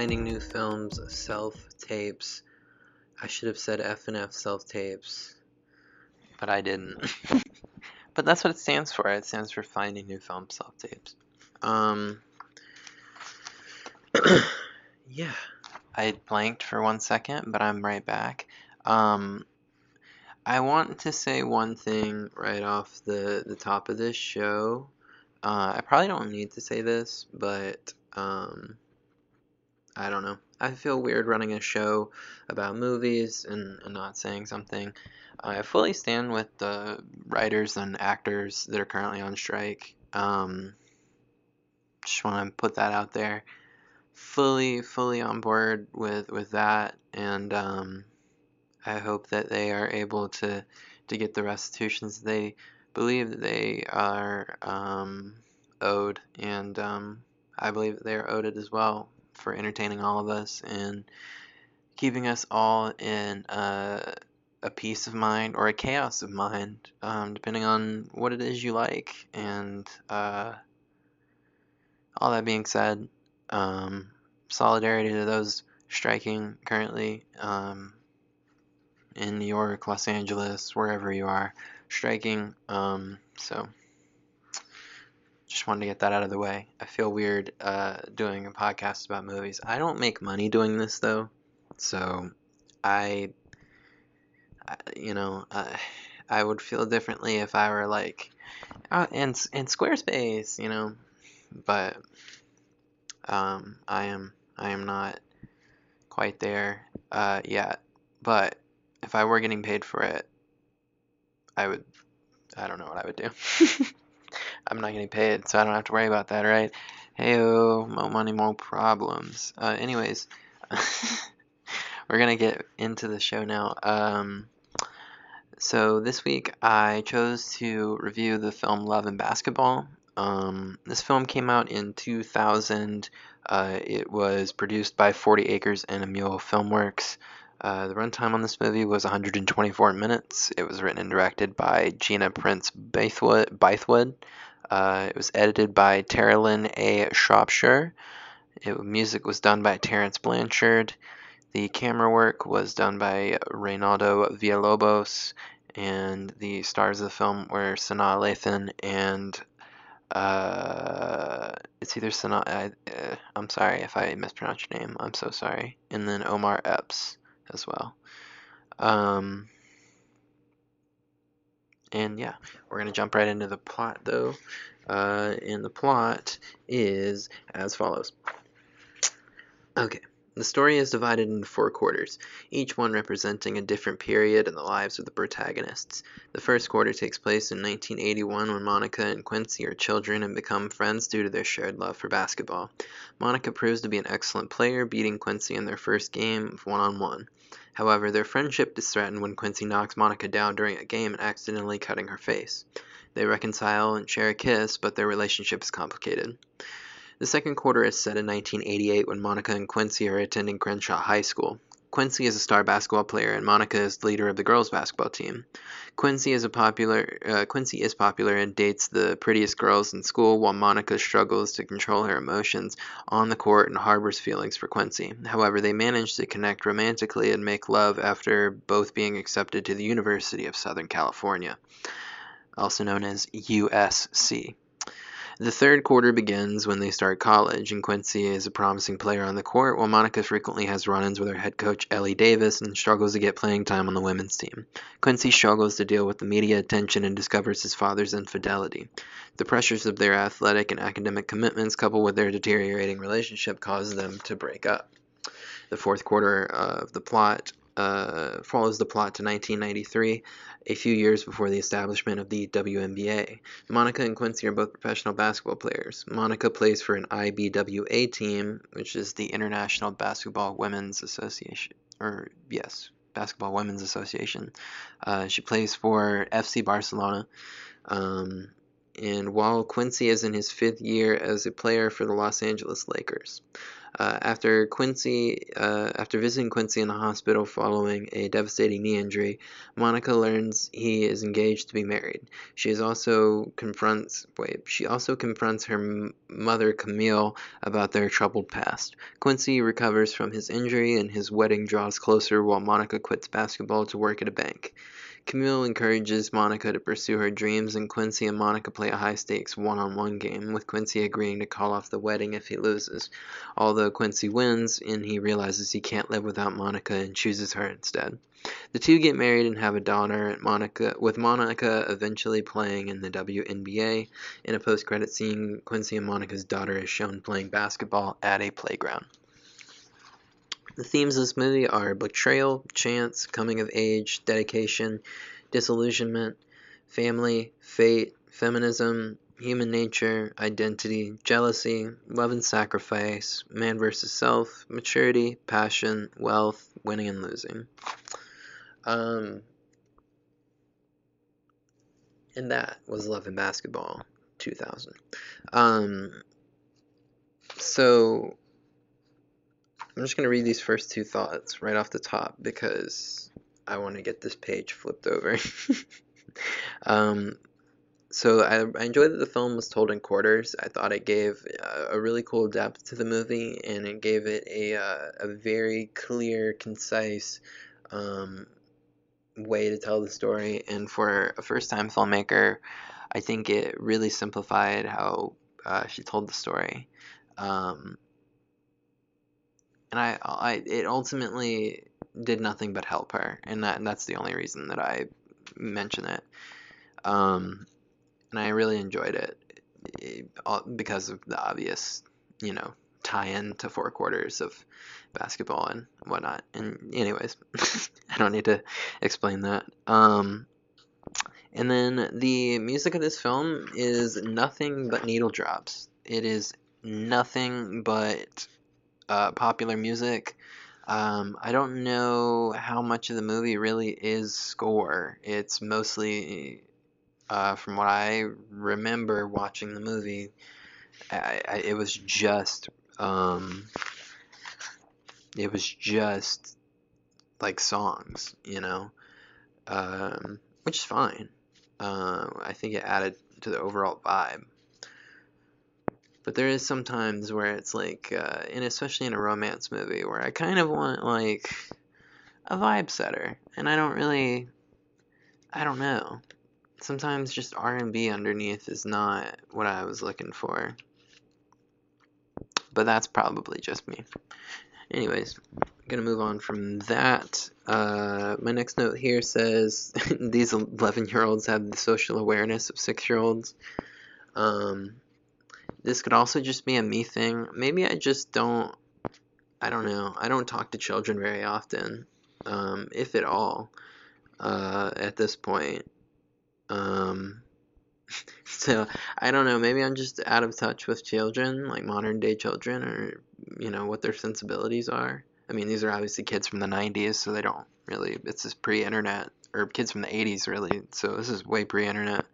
Finding New Films Self Tapes. I should have said F and F Self Tapes, but I didn't. but that's what it stands for. It stands for Finding New Film Self Tapes. Um, yeah, I blanked for one second, but I'm right back. Um, I want to say one thing right off the, the top of this show. Uh, I probably don't need to say this, but um, I don't know. I feel weird running a show about movies and, and not saying something. I fully stand with the writers and actors that are currently on strike. Um, just want to put that out there. Fully, fully on board with with that, and um, I hope that they are able to to get the restitutions they believe that they are um, owed, and um, I believe that they are owed it as well for entertaining all of us and keeping us all in a, a peace of mind or a chaos of mind, um, depending on what it is you like. And uh, all that being said, um, solidarity to those striking currently um, in New York, Los Angeles, wherever you are striking. Um, so just wanted to get that out of the way. I feel weird uh, doing a podcast about movies. I don't make money doing this though, so I, I you know, uh, I would feel differently if I were like, uh, in in Squarespace, you know, but um, I am I am not quite there uh, yet. But if I were getting paid for it, I would. I don't know what I would do. I'm not getting paid, so I don't have to worry about that, right? Hey, more money, more problems. Uh, anyways, we're gonna get into the show now. Um, so this week I chose to review the film Love and Basketball. Um, this film came out in 2000. Uh, it was produced by 40 Acres and a Mule Filmworks. Uh, the runtime on this movie was 124 minutes. It was written and directed by Gina Prince Bythewood. Uh, it was edited by Terralyn A. Shropshire. It, music was done by Terence Blanchard. The camera work was done by Reynaldo Villalobos. And the stars of the film were Sanaa Lathan and uh, it's either Sanaa. I, uh, I'm sorry if I mispronounced your name. I'm so sorry. And then Omar Epps as well. Um, and yeah, we're going to jump right into the plot though. Uh, and the plot is as follows. Okay. The story is divided into four quarters, each one representing a different period in the lives of the protagonists. The first quarter takes place in 1981 when Monica and Quincy are children and become friends due to their shared love for basketball. Monica proves to be an excellent player, beating Quincy in their first game of one on one. However, their friendship is threatened when Quincy knocks Monica down during a game and accidentally cutting her face. They reconcile and share a kiss, but their relationship is complicated. The second quarter is set in 1988 when Monica and Quincy are attending Crenshaw High School. Quincy is a star basketball player and Monica is the leader of the girls basketball team. Quincy is a popular uh, Quincy is popular and dates the prettiest girls in school while Monica struggles to control her emotions on the court and harbors feelings for Quincy. However, they manage to connect romantically and make love after both being accepted to the University of Southern California, also known as USC. The third quarter begins when they start college, and Quincy is a promising player on the court, while Monica frequently has run ins with her head coach Ellie Davis and struggles to get playing time on the women's team. Quincy struggles to deal with the media attention and discovers his father's infidelity. The pressures of their athletic and academic commitments, coupled with their deteriorating relationship, cause them to break up. The fourth quarter of the plot uh, follows the plot to 1993, a few years before the establishment of the WNBA. Monica and Quincy are both professional basketball players. Monica plays for an IBWA team, which is the International Basketball Women's Association, or yes, Basketball Women's Association. Uh, she plays for FC Barcelona. Um, and while Quincy is in his fifth year as a player for the Los Angeles Lakers. Uh, after Quincy, uh, after visiting Quincy in the hospital following a devastating knee injury, Monica learns he is engaged to be married. She is also confronts wait. She also confronts her m- mother Camille about their troubled past. Quincy recovers from his injury, and his wedding draws closer while Monica quits basketball to work at a bank. Camille encourages Monica to pursue her dreams, and Quincy and Monica play a high stakes one on one game, with Quincy agreeing to call off the wedding if he loses. Although Quincy wins, and he realizes he can't live without Monica and chooses her instead. The two get married and have a daughter, Monica, with Monica eventually playing in the WNBA. In a post credit scene, Quincy and Monica's daughter is shown playing basketball at a playground. The themes of this movie are betrayal, chance, coming of age, dedication, disillusionment, family, fate, feminism, human nature, identity, jealousy, love and sacrifice, man versus self, maturity, passion, wealth, winning and losing. Um, and that was Love and Basketball 2000. Um, so I'm just going to read these first two thoughts right off the top because I want to get this page flipped over. um, so I, I, enjoyed that the film was told in quarters. I thought it gave a, a really cool depth to the movie, and it gave it a uh, a very clear, concise um, way to tell the story. And for a first time filmmaker, I think it really simplified how uh, she told the story. Um, and I, I, it ultimately did nothing but help her, and that, and that's the only reason that I mention it. Um, and I really enjoyed it, it because of the obvious, you know, tie-in to four quarters of basketball and whatnot. And anyways, I don't need to explain that. Um, and then the music of this film is nothing but needle drops. It is nothing but uh, popular music. Um, I don't know how much of the movie really is score. It's mostly, uh, from what I remember watching the movie, I, I, it was just um, it was just like songs, you know, um, which is fine. Uh, I think it added to the overall vibe. But there is some times where it's like, uh, and especially in a romance movie, where I kind of want like a vibe setter, and I don't really, I don't know. Sometimes just R and B underneath is not what I was looking for but that's probably just me. Anyways, gonna move on from that. Uh, my next note here says these 11 year olds have the social awareness of 6 year olds. Um, this could also just be a me thing. Maybe I just don't, I don't know, I don't talk to children very often, um, if at all, uh, at this point. Um, so I don't know. Maybe I'm just out of touch with children, like modern day children, or you know what their sensibilities are. I mean, these are obviously kids from the '90s, so they don't really. It's just pre-internet, or kids from the '80s, really. So this is way pre-internet.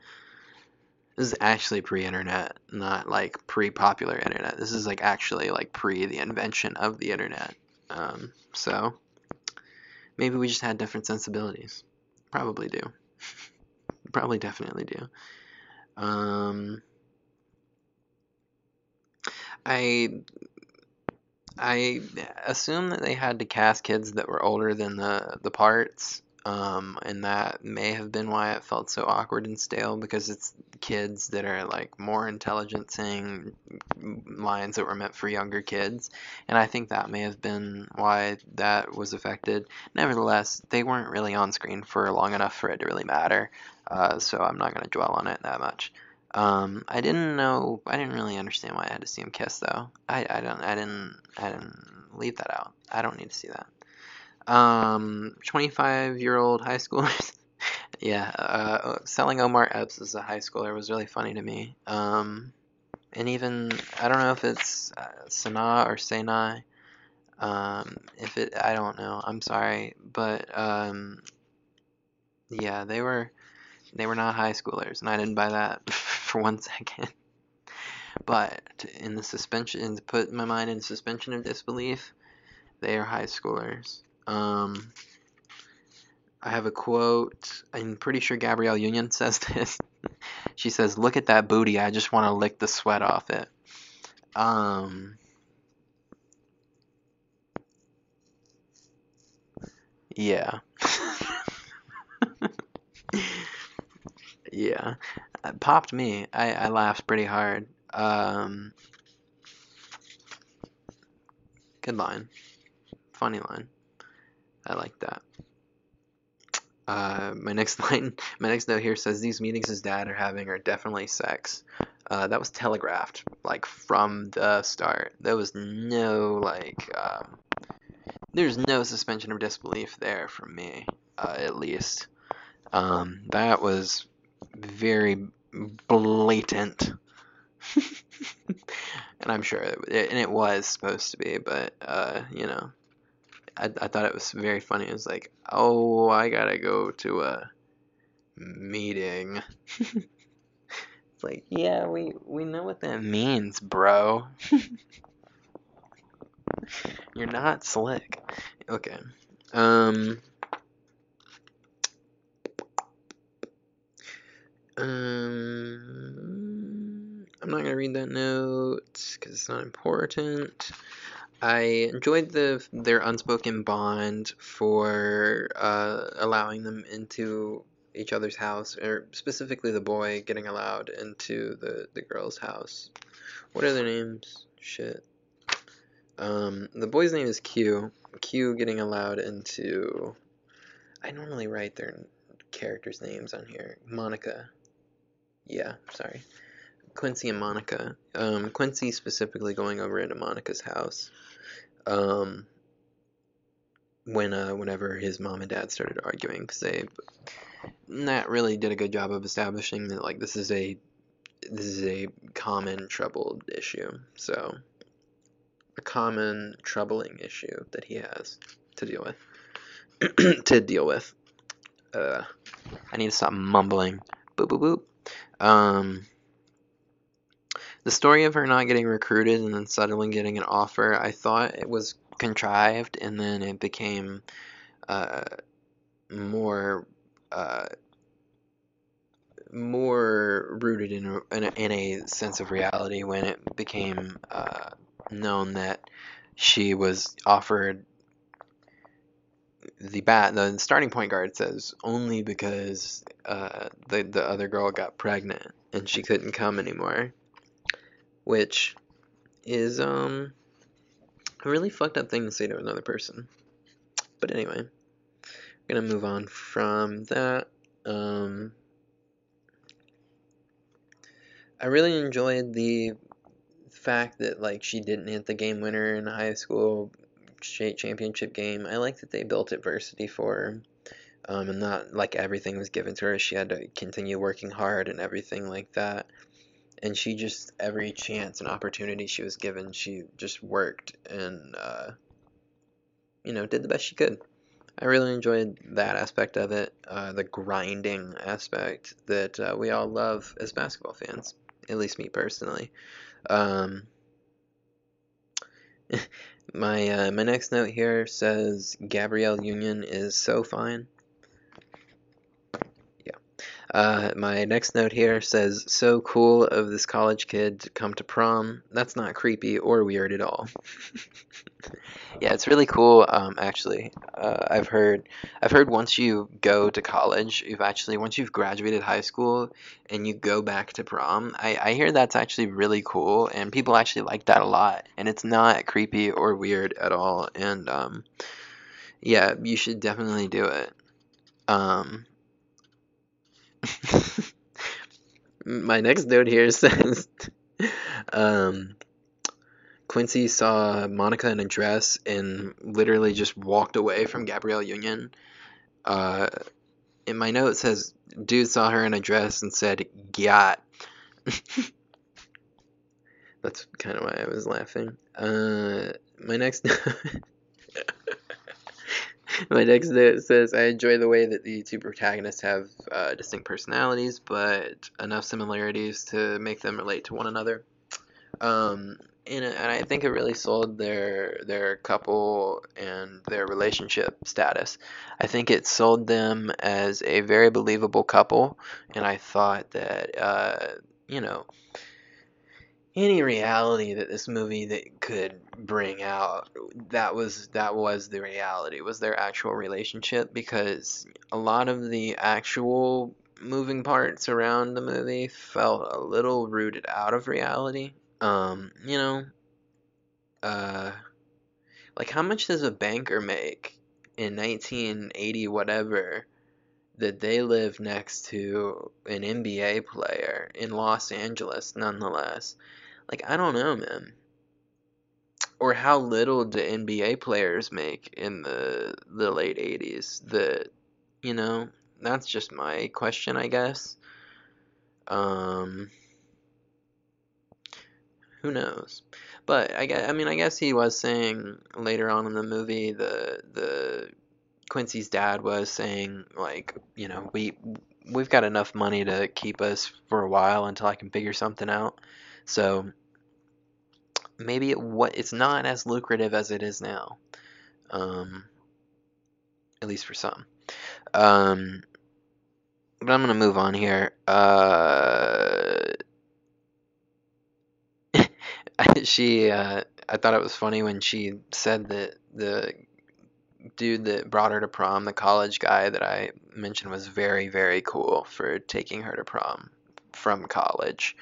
This is actually pre-internet, not like pre-popular internet. This is like actually like pre the invention of the internet. Um, so maybe we just had different sensibilities. Probably do. Probably definitely do. Um, I I assume that they had to cast kids that were older than the the parts, um, and that may have been why it felt so awkward and stale because it's kids that are like more intelligent saying lines that were meant for younger kids, and I think that may have been why that was affected. Nevertheless, they weren't really on screen for long enough for it to really matter uh, so I'm not going to dwell on it that much. Um, I didn't know. I didn't really understand why I had to see him kiss, though. I, I don't. I didn't. I didn't leave that out. I don't need to see that. Um, 25 year old high schoolers. yeah, uh, selling Omar Epps as a high schooler was really funny to me. Um, and even I don't know if it's uh, Sana or Senai. Um, if it, I don't know. I'm sorry, but um, yeah, they were they were not high schoolers, and I didn't buy that for one second. But in the suspension, to put my mind in suspension of disbelief, they are high schoolers. Um, I have a quote. I'm pretty sure Gabrielle Union says this. she says, "Look at that booty. I just want to lick the sweat off it." Um, yeah. yeah. It popped me. I, I laughed pretty hard. Um, good line. Funny line. I like that. Uh, my next line, my next note here says these meetings his dad are having are definitely sex. Uh, that was telegraphed like from the start. There was no like, um, there's no suspension of disbelief there from me, uh, at least. Um, that was very blatant, and I'm sure, it, and it was supposed to be, but uh, you know. I, I thought it was very funny. It was like, oh, I gotta go to a meeting. it's like, yeah, we we know what that means, bro. You're not slick. Okay. Um. Um. I'm not gonna read that note because it's not important. I enjoyed the their unspoken bond for uh, allowing them into each other's house, or specifically the boy getting allowed into the, the girl's house. What are their names? Shit. Um, the boy's name is Q. Q getting allowed into. I normally write their characters' names on here. Monica. Yeah, sorry. Quincy and Monica. Um, Quincy specifically going over into Monica's house. Um, when uh, whenever his mom and dad started arguing, because they that really did a good job of establishing that like this is a this is a common troubled issue. So a common troubling issue that he has to deal with. to deal with. Uh, I need to stop mumbling. Boop boop boop. Um, the story of her not getting recruited and then suddenly getting an offer, I thought it was contrived, and then it became uh, more uh, more rooted in a, in a, in a sense of reality when it became uh, known that she was offered the bat the starting point guard says only because uh, the the other girl got pregnant and she couldn't come anymore which is um a really fucked up thing to say to another person but anyway I'm gonna move on from that um I really enjoyed the fact that like she didn't hit the game winner in a high school state championship game. I like that they built adversity for her. Um, and not like everything was given to her. She had to continue working hard and everything like that. And she just every chance and opportunity she was given, she just worked and uh, you know did the best she could. I really enjoyed that aspect of it, uh, the grinding aspect that uh, we all love as basketball fans at least me personally. Um, my uh, my next note here says Gabrielle Union is so fine. Uh, my next note here says so cool of this college kid to come to prom. That's not creepy or weird at all. yeah, it's really cool. Um, actually, uh, I've heard I've heard once you go to college, you've actually once you've graduated high school and you go back to prom. I, I hear that's actually really cool, and people actually like that a lot. And it's not creepy or weird at all. And um, yeah, you should definitely do it. Um, my next note here says. um, Quincy saw Monica in a dress and literally just walked away from Gabrielle Union. Uh, in my note says, dude saw her in a dress and said, "Got." That's kind of why I was laughing. Uh, my next My next note says, I enjoy the way that the two protagonists have uh, distinct personalities, but enough similarities to make them relate to one another. Um, and, and I think it really sold their their couple and their relationship status. I think it sold them as a very believable couple, and I thought that uh, you know any reality that this movie that could bring out that was that was the reality was their actual relationship because a lot of the actual moving parts around the movie felt a little rooted out of reality. Um you know uh like how much does a banker make in 1980 whatever that they live next to an NBA player in Los Angeles nonetheless like I don't know, man. Or how little do NBA players make in the the late 80s? The you know, that's just my question, I guess. Um who knows? But I guess, I mean, I guess he was saying later on in the movie the the Quincy's dad was saying like, you know, we we've got enough money to keep us for a while until I can figure something out. So maybe it, what it's not as lucrative as it is now, um, at least for some. Um, but I'm gonna move on here. Uh, she, uh, I thought it was funny when she said that the dude that brought her to prom, the college guy that I mentioned, was very, very cool for taking her to prom from college.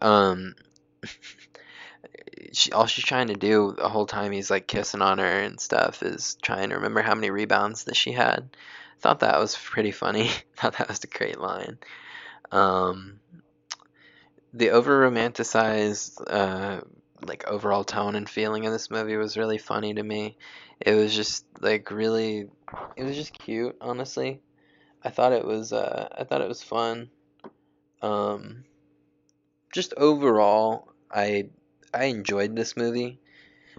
Um, she, all she's trying to do the whole time he's like kissing on her and stuff is trying to remember how many rebounds that she had. Thought that was pretty funny. Thought that was a great line. Um, the over romanticized uh, like overall tone and feeling of this movie was really funny to me. It was just like really, it was just cute. Honestly, I thought it was uh, I thought it was fun. Um, just overall, I I enjoyed this movie,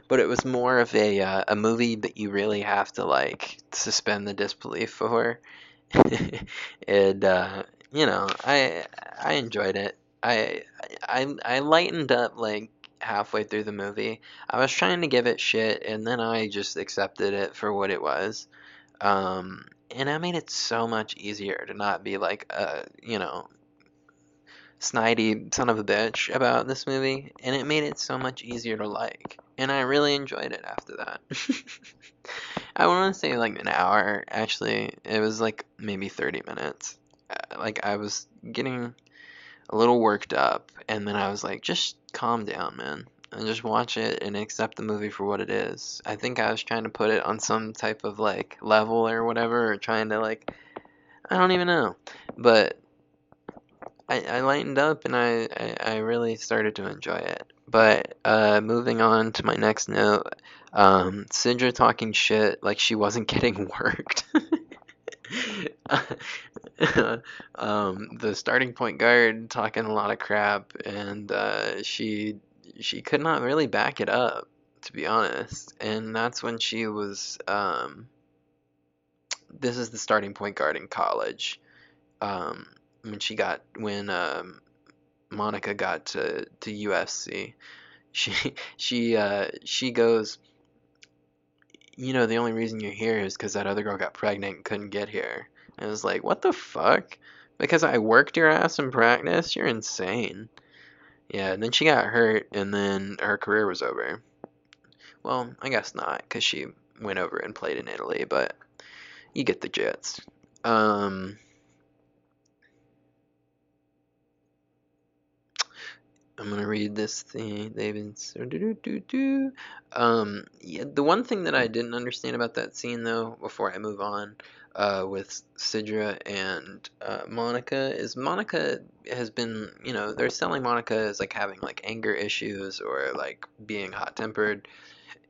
but it was more of a uh, a movie that you really have to like suspend the disbelief for, and uh, you know I I enjoyed it. I I I lightened up like halfway through the movie. I was trying to give it shit, and then I just accepted it for what it was. Um, and I made it so much easier to not be like, uh, you know, snidey son of a bitch about this movie, and it made it so much easier to like. And I really enjoyed it after that. I want to say like an hour, actually. It was like maybe 30 minutes. Uh, like I was getting a little worked up, and then I was like, just calm down, man. And just watch it and accept the movie for what it is. I think I was trying to put it on some type of like level or whatever, or trying to like, I don't even know. But I, I lightened up and I, I, I really started to enjoy it. But uh, moving on to my next note, um, Sidra talking shit like she wasn't getting worked. um, the starting point guard talking a lot of crap, and uh, she she could not really back it up, to be honest. And that's when she was. Um, this is the starting point guard in college. Um, when she got when um, Monica got to to USC, she she uh, she goes. You know, the only reason you're here is because that other girl got pregnant and couldn't get here. And I was like, what the fuck? Because I worked your ass in practice? You're insane. Yeah, and then she got hurt, and then her career was over. Well, I guess not, because she went over and played in Italy, but you get the jets. Um, I'm gonna read this thing. David. Um, yeah, the one thing that I didn't understand about that scene, though, before I move on, uh, with Sidra and uh, Monica, is Monica has been, you know, they're selling Monica as like having like anger issues or like being hot tempered,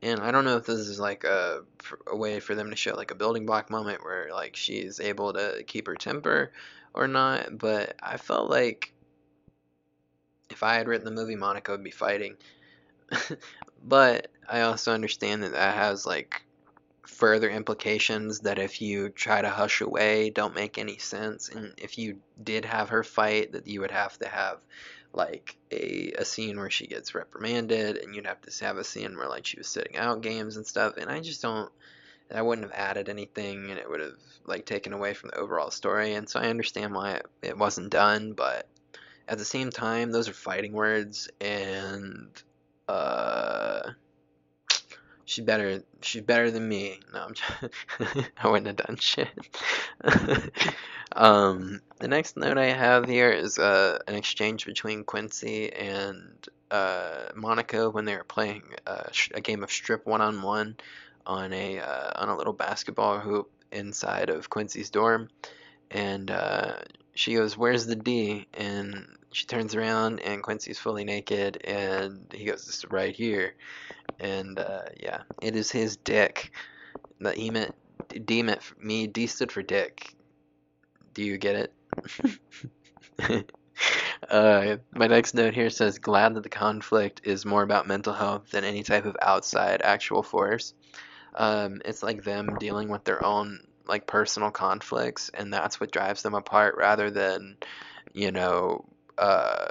and I don't know if this is like a, a way for them to show like a building block moment where like she's able to keep her temper or not, but I felt like if I had written the movie, Monica would be fighting. but I also understand that that has like further implications that if you try to hush away don't make any sense. And if you did have her fight that you would have to have like a, a scene where she gets reprimanded and you'd have to have a scene where like she was sitting out games and stuff. And i just don't i wouldn't have added anything and it would have like taken away from the overall story. And so i understand why it, it wasn't done but at the same time those are fighting words and uh She's better. She's better than me. No, I'm. Just, I wouldn't have done shit. um, the next note I have here is uh, an exchange between Quincy and uh, Monica when they were playing uh, a game of strip one on one on a uh, on a little basketball hoop inside of Quincy's dorm, and uh, she goes, "Where's the D?" and she turns around and Quincy's fully naked, and he goes, "This is right here." and uh, yeah, it is his dick. That he meant D meant me. D stood for dick. Do you get it? uh, my next note here says, "Glad that the conflict is more about mental health than any type of outside actual force." Um, it's like them dealing with their own like personal conflicts, and that's what drives them apart, rather than, you know, uh,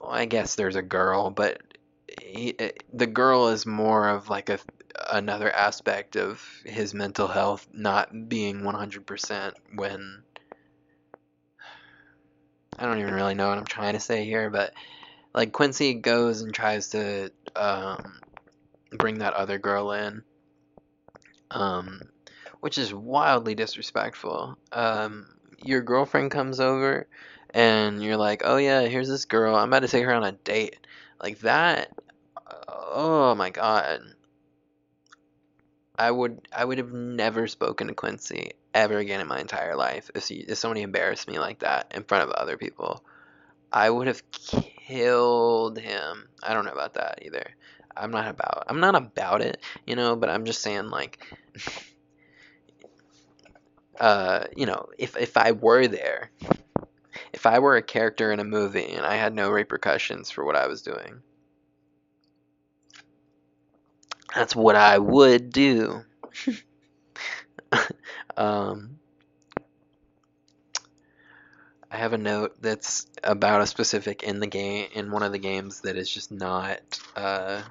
well, I guess there's a girl, but he, eh, the girl is more of like a another aspect of his mental health not being 100% when I don't even really know what I'm trying to say here, but like Quincy goes and tries to um, bring that other girl in, um, which is wildly disrespectful. Um, your girlfriend comes over, and you're like, "Oh yeah, here's this girl. I'm about to take her on a date." Like that oh my god. I would I would have never spoken to Quincy ever again in my entire life if, if somebody embarrassed me like that in front of other people. I would have killed him. I don't know about that either. I'm not about I'm not about it, you know, but I'm just saying like uh, you know, if if I were there, if I were a character in a movie and I had no repercussions for what I was doing, that's what I would do. um, I have a note that's about a specific in the game in one of the games that is just not uh,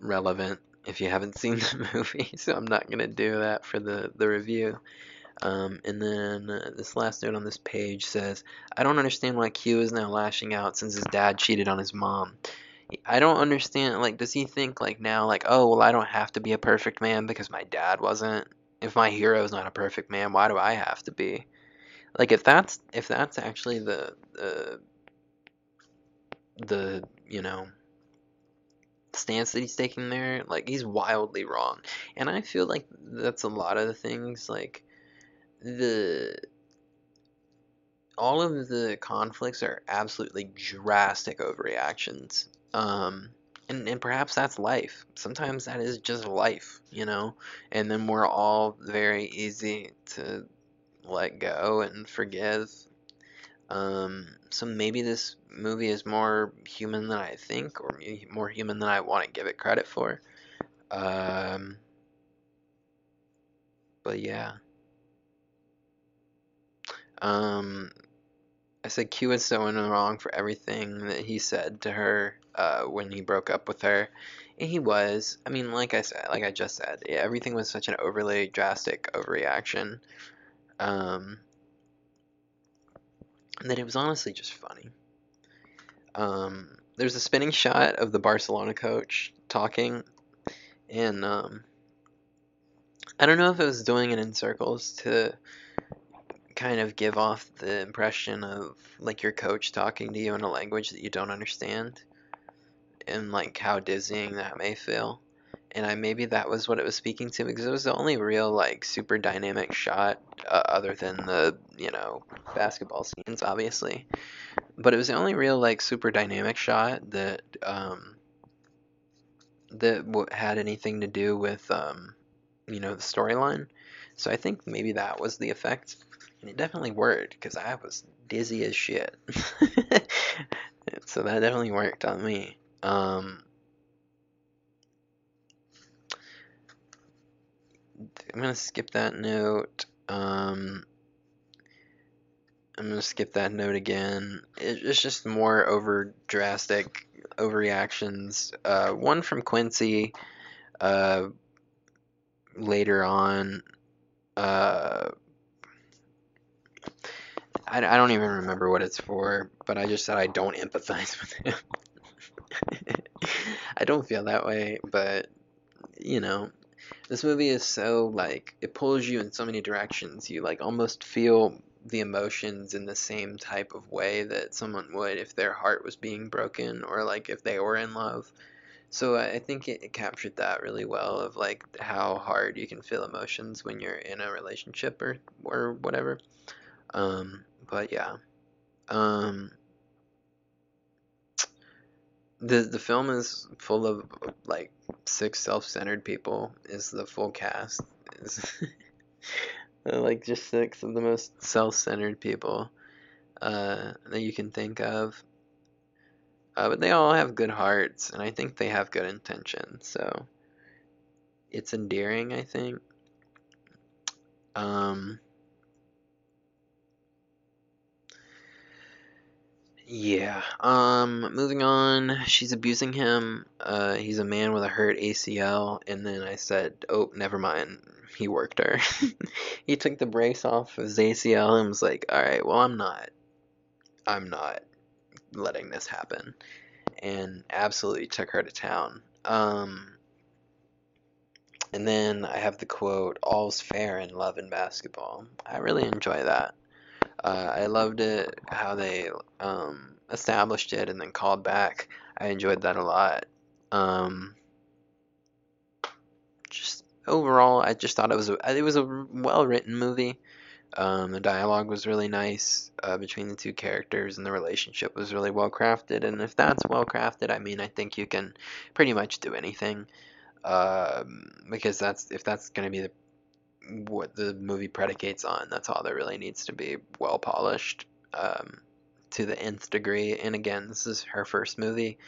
relevant if you haven't seen the movie, so I'm not gonna do that for the the review. Um, and then uh, this last note on this page says, I don't understand why Q is now lashing out since his dad cheated on his mom. I don't understand. Like, does he think like now, like, oh well, I don't have to be a perfect man because my dad wasn't. If my hero is not a perfect man, why do I have to be? Like, if that's if that's actually the the the you know stance that he's taking there, like he's wildly wrong. And I feel like that's a lot of the things like the all of the conflicts are absolutely drastic overreactions um, and, and perhaps that's life. Sometimes that is just life, you know? And then we're all very easy to let go and forgive. Um, so maybe this movie is more human than I think, or more human than I want to give it credit for. Um, but yeah. Um, I said Q was so in the wrong for everything that he said to her uh, when he broke up with her. And he was. I mean, like I said, like I just said, yeah, everything was such an overly drastic overreaction. Um, that it was honestly just funny. Um, there's a spinning shot of the Barcelona coach talking, and um, I don't know if it was doing it in circles to kind of give off the impression of like your coach talking to you in a language that you don't understand and like how dizzying that may feel. And I maybe that was what it was speaking to because it was the only real like super dynamic shot uh, other than the you know basketball scenes obviously, but it was the only real like super dynamic shot that um, that w- had anything to do with um, you know the storyline. So I think maybe that was the effect, and it definitely worked because I was dizzy as shit. so that definitely worked on me. Um, I'm gonna skip that note. Um, I'm gonna skip that note again. It, it's just more over drastic overreactions. Uh, one from Quincy. Uh, later on. Uh, I, I don't even remember what it's for, but I just said I don't empathize with him. I don't feel that way, but you know, this movie is so like it pulls you in so many directions. You like almost feel the emotions in the same type of way that someone would if their heart was being broken or like if they were in love. So I think it, it captured that really well of like how hard you can feel emotions when you're in a relationship or or whatever. Um, but yeah. Um, the the film is full of like six self-centered people is the full cast. Is like just six of the most self-centered people uh, that you can think of. Uh, but they all have good hearts and i think they have good intentions so it's endearing i think. Um, Yeah. Um, moving on. She's abusing him. Uh, he's a man with a hurt ACL. And then I said, oh, never mind. He worked her. he took the brace off of his ACL and was like, all right, well, I'm not. I'm not letting this happen. And absolutely took her to town. Um, and then I have the quote, all's fair in love and basketball. I really enjoy that. Uh, I loved it how they um, established it and then called back. I enjoyed that a lot. Um, just overall, I just thought it was a, it was a well written movie. Um, the dialogue was really nice uh, between the two characters, and the relationship was really well crafted. And if that's well crafted, I mean, I think you can pretty much do anything. Um, because that's if that's going to be the what the movie predicates on. That's all that really needs to be well polished um, to the nth degree. And again, this is her first movie,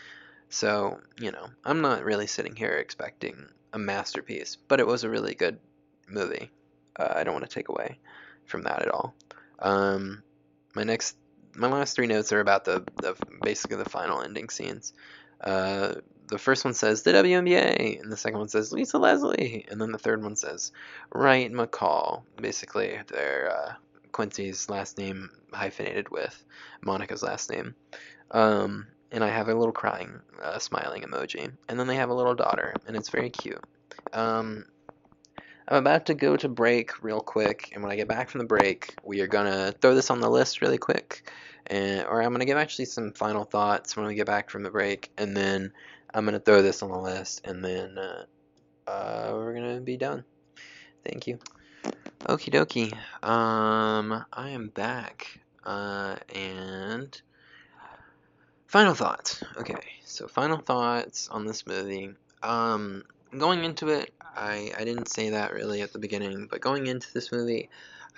so you know I'm not really sitting here expecting a masterpiece, but it was a really good movie. Uh, I don't want to take away from that at all. Um, my next, my last three notes are about the, the basically the final ending scenes. Uh, the first one says the WNBA, and the second one says Lisa Leslie, and then the third one says Wright McCall. Basically, their uh, Quincy's last name hyphenated with Monica's last name. Um, and I have a little crying, uh, smiling emoji. And then they have a little daughter, and it's very cute. Um, I'm about to go to break real quick, and when I get back from the break, we are gonna throw this on the list really quick, and or I'm gonna give actually some final thoughts when we get back from the break, and then I'm going to throw this on the list and then uh, uh, we're going to be done. Thank you. Okie dokie. Um, I am back. Uh, and final thoughts. Okay, so final thoughts on this movie. Um, going into it, I, I didn't say that really at the beginning, but going into this movie,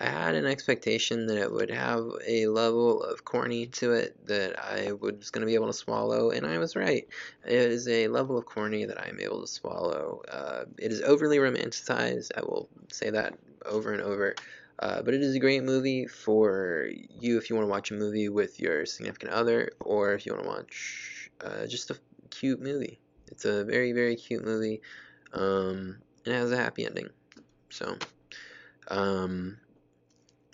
I had an expectation that it would have a level of corny to it that I was going to be able to swallow, and I was right. It is a level of corny that I am able to swallow. Uh, it is overly romanticized. I will say that over and over. Uh, but it is a great movie for you if you want to watch a movie with your significant other, or if you want to watch uh, just a cute movie. It's a very, very cute movie. Um, it has a happy ending. So, um,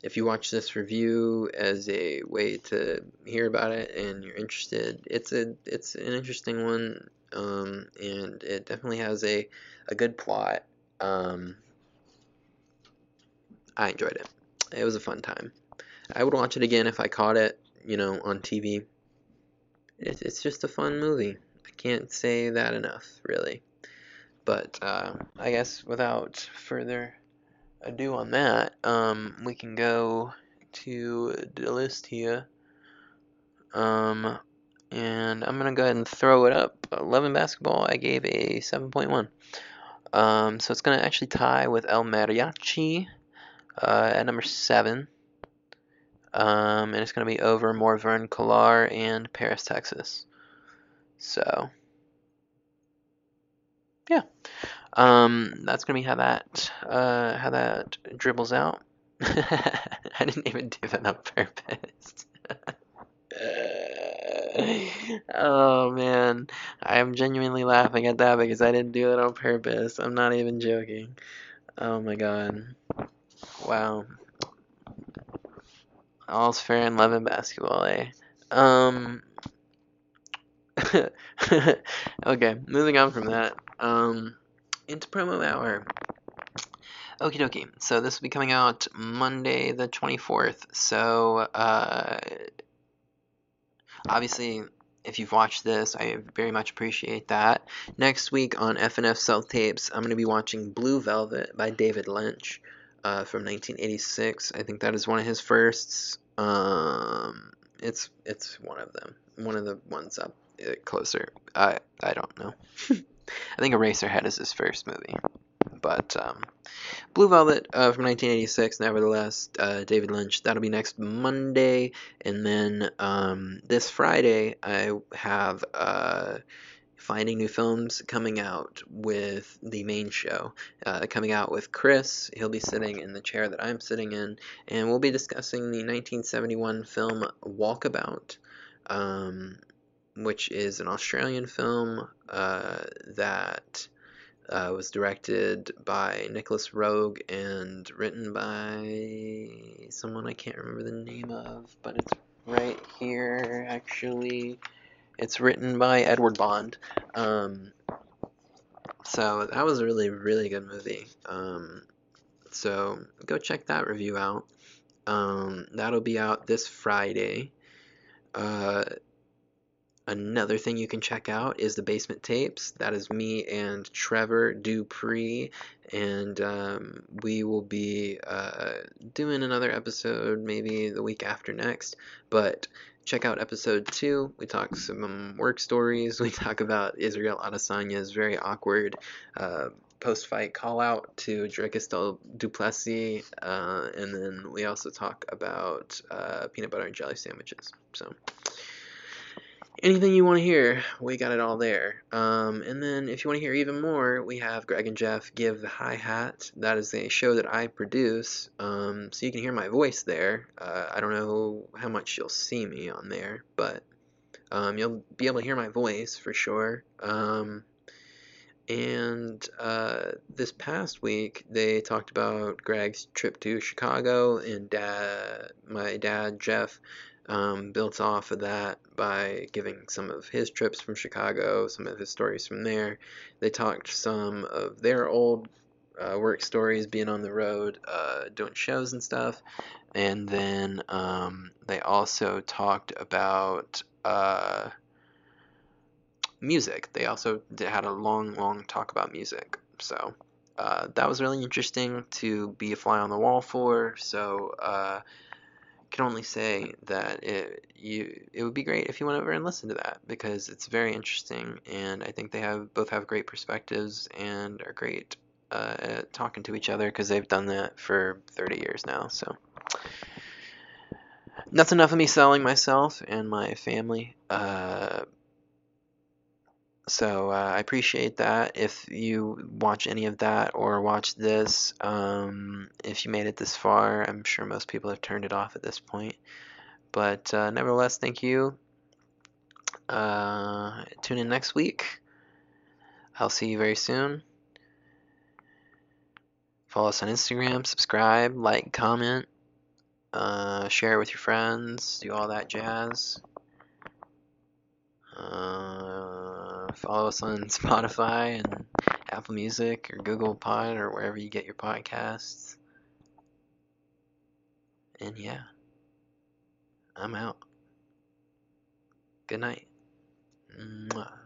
if you watch this review as a way to hear about it and you're interested, it's a it's an interesting one, um, and it definitely has a a good plot. Um, I enjoyed it. It was a fun time. I would watch it again if I caught it, you know, on TV. It, it's just a fun movie. I can't say that enough, really. But uh, I guess without further ado on that, um, we can go to the list here. Um, and I'm going to go ahead and throw it up. 11 basketball, I gave a 7.1. Um, so it's going to actually tie with El Mariachi uh, at number 7. Um, and it's going to be over Morvern Callar and Paris, Texas. So, yeah. Um, that's gonna be how that uh, how that dribbles out. I didn't even do that on purpose. oh man, I am genuinely laughing at that because I didn't do it on purpose. I'm not even joking. Oh my god. Wow. All's fair in love and basketball, eh? Um. okay, moving on from that. Um, into promo hour. Okie dokie. So this will be coming out Monday the 24th. So, uh, obviously, if you've watched this, I very much appreciate that. Next week on FNF Self Tapes, I'm going to be watching Blue Velvet by David Lynch uh, from 1986. I think that is one of his firsts. Um, it's it's one of them, one of the ones up uh, closer. I I don't know. I think Eraserhead is his first movie, but um, Blue Velvet uh, from 1986. Nevertheless, uh, David Lynch. That'll be next Monday, and then um, this Friday I have uh, Finding New Films coming out with the main show. Uh, coming out with Kris. He'll be sitting in the chair that I'm sitting in, and we'll be discussing the 1971 film Walkabout. Um, which is an Australian film uh, that uh, was directed by Nicolas Roeg and written by someone I can't remember the name of, but it's right here actually. It's written by Edward Bond. Um, so that was a really, really good movie. Um, so go check that review out. Um, that'll be out this Friday. Uh, another thing you can check out is the Basement Tapes. That is me and Trevor Dupree, and um, we will be uh, doing another episode maybe the week after next. But check out episode two. We talk some work stories. We talk about Israel Adesanya's very awkward uh, post-fight call out to Dricus du Plessis, uh, and then we also talk about uh, peanut butter and jelly sandwiches. So anything you want to hear, we got it all there. Um, and then if you want to hear even more, we have Greg and Jeff Give the Hi Hat. That is a show that I produce, um, so you can hear my voice there. Uh, I don't know how much you'll see me on there, but um, you'll be able to hear my voice for sure. Um, and uh, this past week, they talked about Greg's trip to Chicago, and dad, my dad, Jeff, um, built off of that by giving some of his trips from Chicago, some of his stories from there. They talked some of their old uh, work stories, being on the road, uh, doing shows and stuff. And then um, they also talked about uh, music. They also had a long, long talk about music. So uh, that was really interesting to be a fly on the wall for. So uh, can only say that it you it would be great if you went over and listened to that because it's very interesting and I think they have both have great perspectives and are great uh, at talking to each other because they've done that for 30 years now. So that's enough of me selling myself and my family. Uh, so uh, I appreciate that. If you watch any of that or watch this, um, if you made it this far, I'm sure most people have turned it off at this point. But uh, nevertheless, thank you. Uh, tune in next week. I'll see you very soon. Follow us on Instagram, subscribe, like, comment, uh, share with your friends, do all that jazz. Follow us on Spotify and Apple Music or Google Pod or wherever you get your podcasts. And yeah, I'm out. Good night. Mwah.